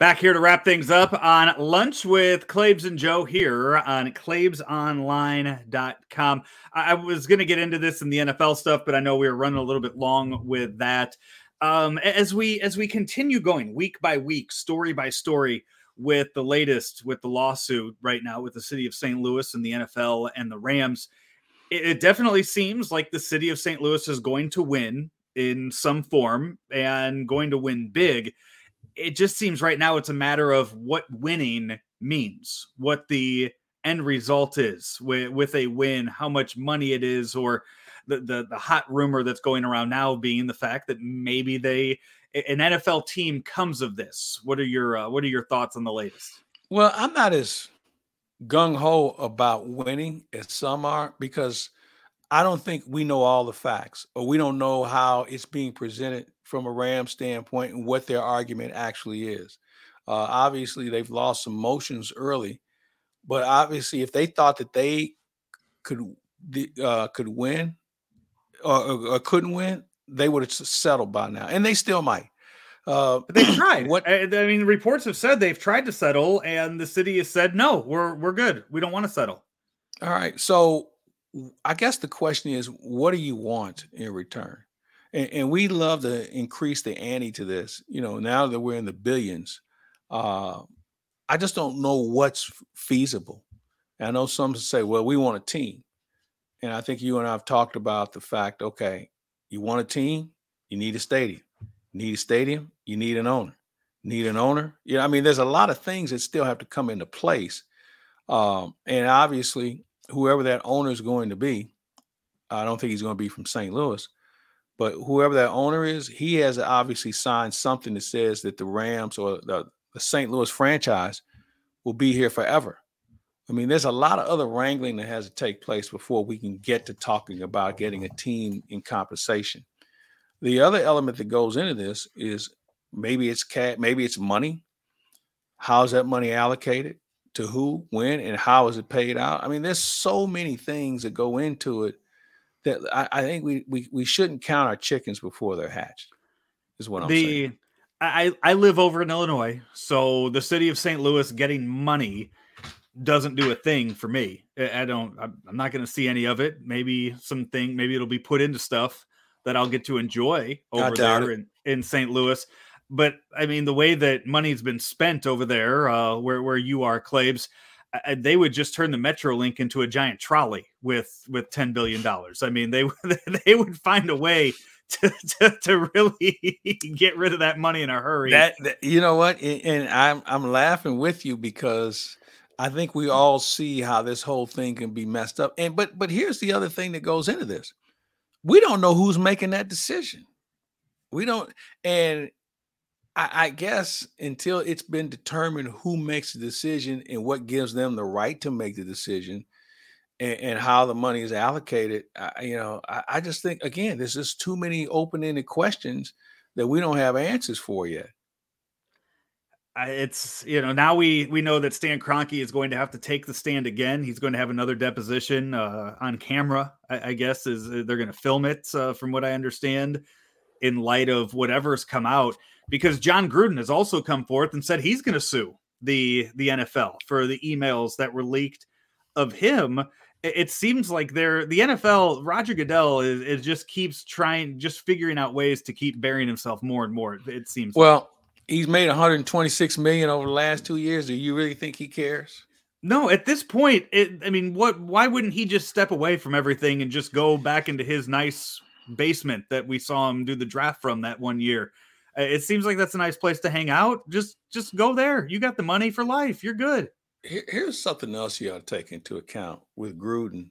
Speaker 1: Back here to wrap things up on Lunch with Claibs and Joe here on claibsonline.com. I was going to get into this in the NFL stuff, but I know we were running a little bit long with that. Um, as we as we continue going week by week, story by story with the latest with the lawsuit right now with the city of St. Louis and the NFL and the Rams, it, it definitely seems like the city of St. Louis is going to win in some form and going to win big it just seems right now it's a matter of what winning means, what the end result is with, with a win, how much money it is, or the, the the hot rumor that's going around now being the fact that maybe they an NFL team comes of this. What are your uh, what are your thoughts on the latest?
Speaker 2: Well, I'm not as gung ho about winning as some are because I don't think we know all the facts or we don't know how it's being presented from a Ram standpoint and what their argument actually is. Uh, obviously, they've lost some motions early, but obviously, if they thought that they could uh, could win or, or, couldn't win, they would have settled by now, and they still might.
Speaker 1: Uh, they've *clears throat* tried. What I, I mean, reports have said they've tried to settle, and the city has said no. We're we're good. We don't want to settle.
Speaker 2: All right. So, I guess the question is, what do you want in return? and, and we love to increase the ante to this. You know, now that we're in the billions, uh, I just don't know what's feasible. And I know some say, well, we want a team. And I think you and I have talked about the fact, okay, you want a team, you need a stadium. You need a stadium, you need an owner. You need an owner. Yeah, I mean, there's a lot of things that still have to come into place. Um, and obviously, whoever that owner is going to be, I don't think he's going to be from St. Louis. But whoever that owner is, he has obviously signed something that says that the Rams or the, the St. Louis franchise will be here forever. I mean, there's a lot of other wrangling that has to take place before we can get to talking about getting a team in compensation. The other element that goes into this is maybe it's cat, maybe it's money. How's that money allocated to who, when, and how is it paid out? I mean, there's so many things that go into it that I, I think we, we we shouldn't count our chickens before they're hatched. Is what I'm the, saying.
Speaker 1: I I live over in Illinois, so the city of St. Louis getting money doesn't do a thing for me. I don't. I'm not going to see any of it. Maybe something. Maybe it'll be put into stuff that I'll get to enjoy over there in, in St. Louis. But I mean, the way that money's been spent over there, uh, where where you are, Claibs, they would just turn the Metrolink into a giant trolley with with ten billion dollars. I mean, they *laughs* they would find a way to, to, to really *laughs* get rid of that money in a hurry.
Speaker 2: That, that, you know what, and I'm I'm laughing with you because I think we all see how this whole thing can be messed up. And but but here's the other thing that goes into this: we don't know who's making that decision. We don't, and I, I guess until it's been determined who makes the decision and what gives them the right to make the decision and, and how the money is allocated, I, you know, I, I just think again, there's just too many open-ended questions that we don't have answers for yet
Speaker 1: it's you know now we we know that Stan Kroenke is going to have to take the stand again. He's going to have another deposition uh, on camera. I, I, guess is uh, they're going to film it uh, from what I understand in light of whatever's come out because Jon Gruden has also come forth and said he's going to sue the the NFL for the emails that were leaked of him. It seems like they're the NFL. Roger Goodell is, is just keeps trying, just figuring out ways to keep burying himself more and more. It seems.
Speaker 2: Well, like. He's made 126 million over the last two years. Do you really think he cares?
Speaker 1: No, at this point, it, I mean, what? Why wouldn't he just step away from everything and just go back into his nice basement that we saw him do the draft from that one year? Uh, it seems like that's a nice place to hang out. Just just go there. You got the money for life. You're good.
Speaker 2: here's something else you ought to take into account with Gruden,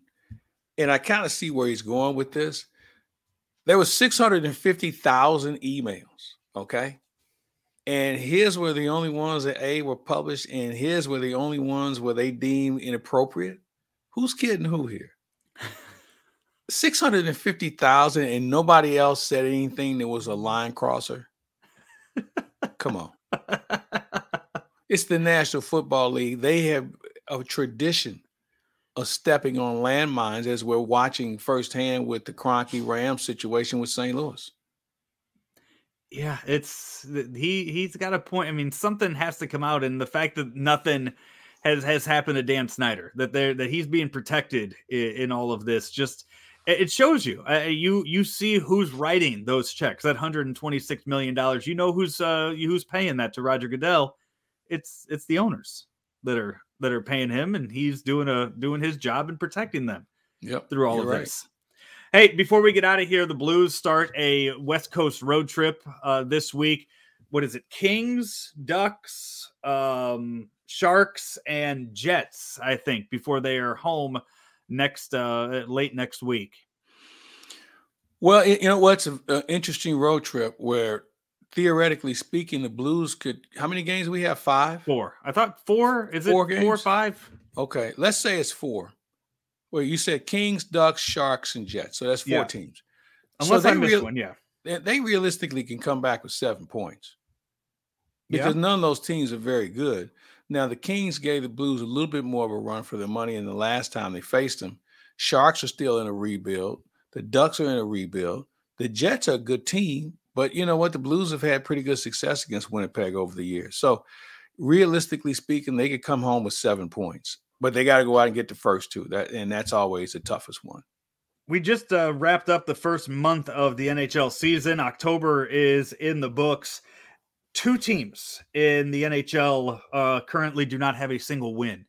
Speaker 2: and I kind of see where he's going with this. There was 650,000 emails. Okay. And his were the only ones that A were published, and his were the only ones where they deemed inappropriate. Who's kidding who here? 650,000 and nobody else said anything that was a line crosser. Come on. *laughs* it's the National Football League. They have a tradition of stepping on landmines as we're watching firsthand with the Kroenke Rams situation with St. Louis.
Speaker 1: Yeah, it's he he's got a point. I mean, something has to come out, and the fact that nothing has has happened to Dan Snyder, that there that he's being protected in, in all of this, just it shows you. Uh, you you see who's writing those checks. That 126 million dollars. You know who's uh who's paying that to Roger Goodell. It's it's the owners that are that are paying him, and he's doing a doing his job and protecting them.
Speaker 2: Yep,
Speaker 1: through all of right. this. Hey, before we get out of here, the Blues start a West Coast road trip uh, this week. What is it? Kings, Ducks, um, Sharks, and Jets. I think before they are home next uh, late next week.
Speaker 2: Well, you know what's an interesting road trip where theoretically speaking, the Blues could. How many games we have? Five.
Speaker 1: Four. I thought four. Is four it games? four or five?
Speaker 2: Okay, let's say it's four. Well, you said Kings, Ducks, Sharks, and Jets. So that's four yeah. teams.
Speaker 1: Unless so I missed real, one, yeah.
Speaker 2: They, they, realistically can come back with seven points because yeah. none of those teams are very good. Now, the Kings gave the Blues a little bit more of a run for their money in the last time they faced them. Sharks are still in a rebuild. The Ducks are in a rebuild. The Jets are a good team, but you know what? The Blues have had pretty good success against Winnipeg over the years. So, realistically speaking, they could come home with seven points but they got to go out and get the first two. That and that's always the toughest one.
Speaker 1: We just uh, wrapped up the first month of the NHL season. October is in the books. Two teams in the NHL uh, currently do not have a single win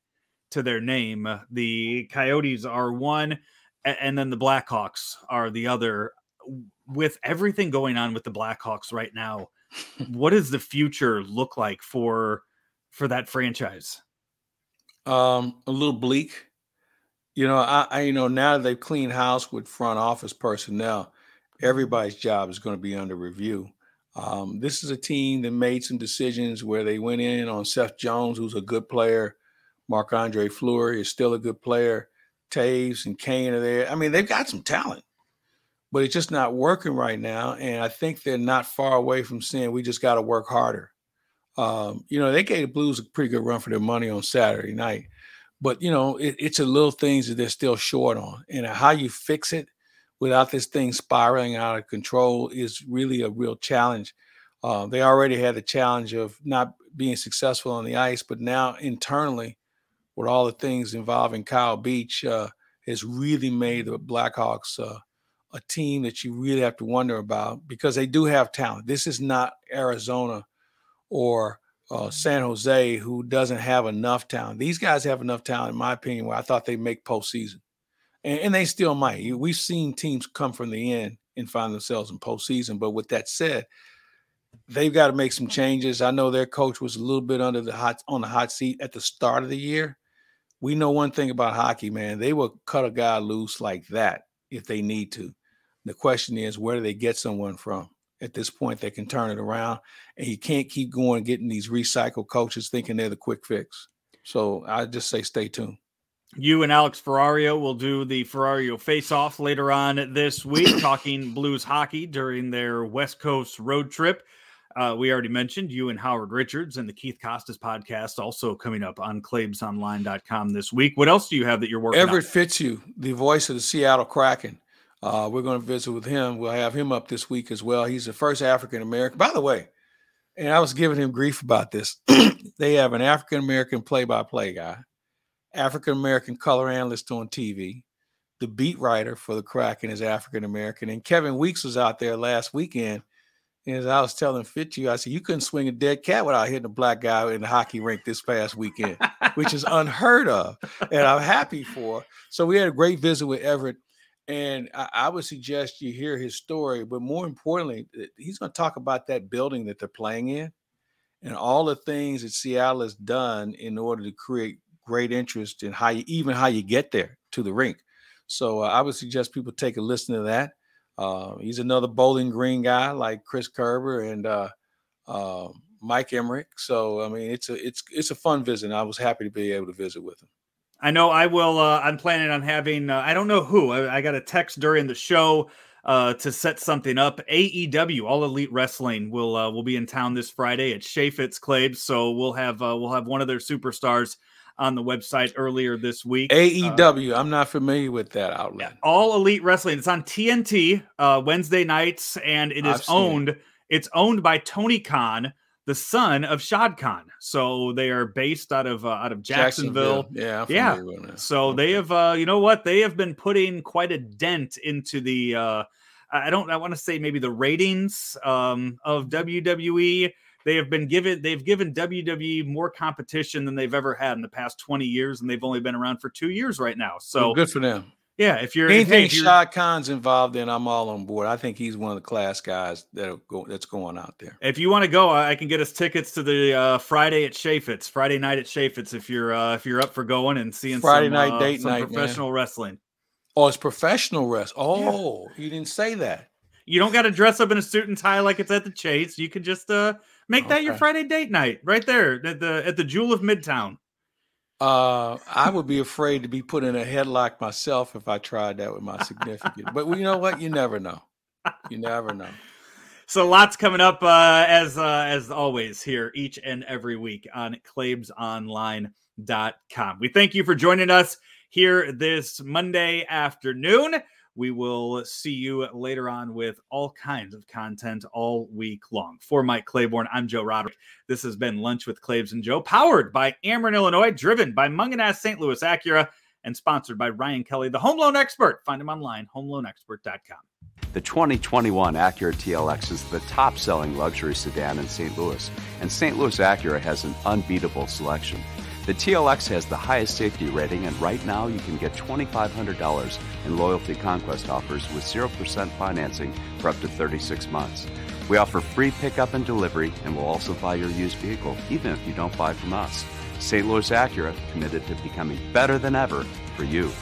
Speaker 1: to their name. The Coyotes are one, and then the Blackhawks are the other. With everything going on with the Blackhawks right now, *laughs* what does the future look like for for that franchise?
Speaker 2: Um, a little bleak. You know, I, I you know now that they've cleaned house with front office personnel, everybody's job is going to be under review. Um, this is a team that made some decisions where they went in on Seth Jones, who's a good player. Marc Andre Fleury is still a good player. Toews and Kane are there. I mean, they've got some talent, but it's just not working right now. And I think they're not far away from saying we just got to work harder. Um, you know, they gave the Blues a pretty good run for their money on Saturday night, but you know, it, it's a little things that they're still short on, and how you fix it without this thing spiraling out of control is really a real challenge. Uh, they already had the challenge of not being successful on the ice, but now internally, with all the things involving Kyle Beach, uh, has really made the Blackhawks uh, a team that you really have to wonder about because they do have talent. This is not Arizona or uh, San Jose who doesn't have enough talent. These guys have enough talent, in my opinion, where I thought they make postseason, and, and they still might. We've seen teams come from the end and find themselves in postseason. But with that said, they've got to make some changes. I know their coach was a little bit under the hot on the hot seat at the start of the year. We know one thing about hockey, man. They will cut a guy loose like that if they need to. The question is, where do they get someone from? At this point that can turn it around. And you can't keep going getting these recycled coaches thinking they're the quick fix. So I just say stay tuned.
Speaker 1: You and Alex Ferrario will do the Ferrario face off later on this week, *clears throat* talking Blues hockey during their West Coast road trip. Uh, we already mentioned you and Howard Richards and the Keith Costas podcast also coming up on ClaibsOnline.com this week. What else do you have that you're working on?
Speaker 2: Everett on? Fitzhugh, the voice of the Seattle Kraken. Uh, we're going to visit with him. We'll have him up this week as well. He's the first African American. By the way, and I was giving him grief about this. *clears throat* they have an African American play by play guy, African American color analyst on TV. The beat writer for the Kraken is African American. And Kevin Weeks was out there last weekend. And as I was telling Fitzhugh, I said, You couldn't swing a dead cat without hitting a black guy in the hockey rink this past weekend, which is *laughs* unheard of. And I'm happy for. So we had a great visit with Everett and I, I, would suggest you hear his story, but more importantly, he's going to talk about that building that they're playing in and all the things that Seattle has done in order to create great interest in how you even how you get there to the rink. So uh, I would suggest people take a listen to that. Uh, he's another Bowling Green guy like Chris Kerber and uh, uh Mike Emrick. So I mean, it's a it's it's a fun visit. I was happy to be able to visit with him.
Speaker 1: I know I will. Uh, I'm planning on having. Uh, I don't know who. I, I, got a text during the show uh, to set something up. AEW, All Elite Wrestling, will uh, will be in town this Friday at Chaifetz Claibs. So we'll have uh, we'll have one of their superstars on the website earlier this week.
Speaker 2: AEW. Uh, I'm not familiar with that outlet.
Speaker 1: Yeah, All Elite Wrestling. It's on TNT uh, Wednesday nights, and it is owned. It It's owned by Tony Khan, the son of Shad Khan. So they are based out of uh, out of Jacksonville.
Speaker 2: Jacksonville.
Speaker 1: Yeah, yeah. So okay. they have, uh, you know what? They have been putting quite a dent into the. Uh, I don't. I want to say maybe the ratings um, of WWE. They have been given. They've given WWE more competition than they've ever had in the past twenty years, and they've only been around for two years right now. So
Speaker 2: well, good for them.
Speaker 1: Yeah, if you're
Speaker 2: anything
Speaker 1: if
Speaker 2: you're, Khan's involved in, I'm all on board. I think he's one of the class guys that go, that's going out there.
Speaker 1: If you want to go, I can get us tickets to the uh, Friday at Chaifetz, Friday night at Chaifetz. If you're uh, if you're up for going and seeing
Speaker 2: Friday
Speaker 1: some,
Speaker 2: night
Speaker 1: uh,
Speaker 2: date night,
Speaker 1: professional
Speaker 2: man.
Speaker 1: wrestling.
Speaker 2: Oh, it's professional wrestling. Oh, yeah. you didn't say that.
Speaker 1: You don't got to dress up in a suit and tie like it's at the Chase. You can just uh, make okay. that your Friday date night right there at the at the Jewel of Midtown.
Speaker 2: Uh, I would be afraid to be put in a headlock myself if I tried that with my significant. but you know what? You never know. You never know.
Speaker 1: So lots coming up uh, as uh, as always here each and every week on ClaibsOnline.com. We thank you for joining us here this Monday afternoon. We will see you later on with all kinds of content all week long. For Mike Claiborne, I'm Joe Roderick. This has been Lunch with Claibs and Joe, powered by Ameren, Illinois, driven by Mungenast St. Louis Acura, and sponsored by Ryan Kelly, the home loan expert. Find him online, homeloanexpert.com.
Speaker 5: The 2021 Acura TLX is the top selling luxury sedan in St. Louis, and St. Louis Acura has an unbeatable selection. The TLX has the highest safety rating, and right now you can get $2,500 in Loyalty Conquest offers with 0% financing for up to 36 months. We offer free pickup and delivery, and we'll also buy your used vehicle, even if you don't buy from us. St. Louis Acura, committed to becoming better than ever for you.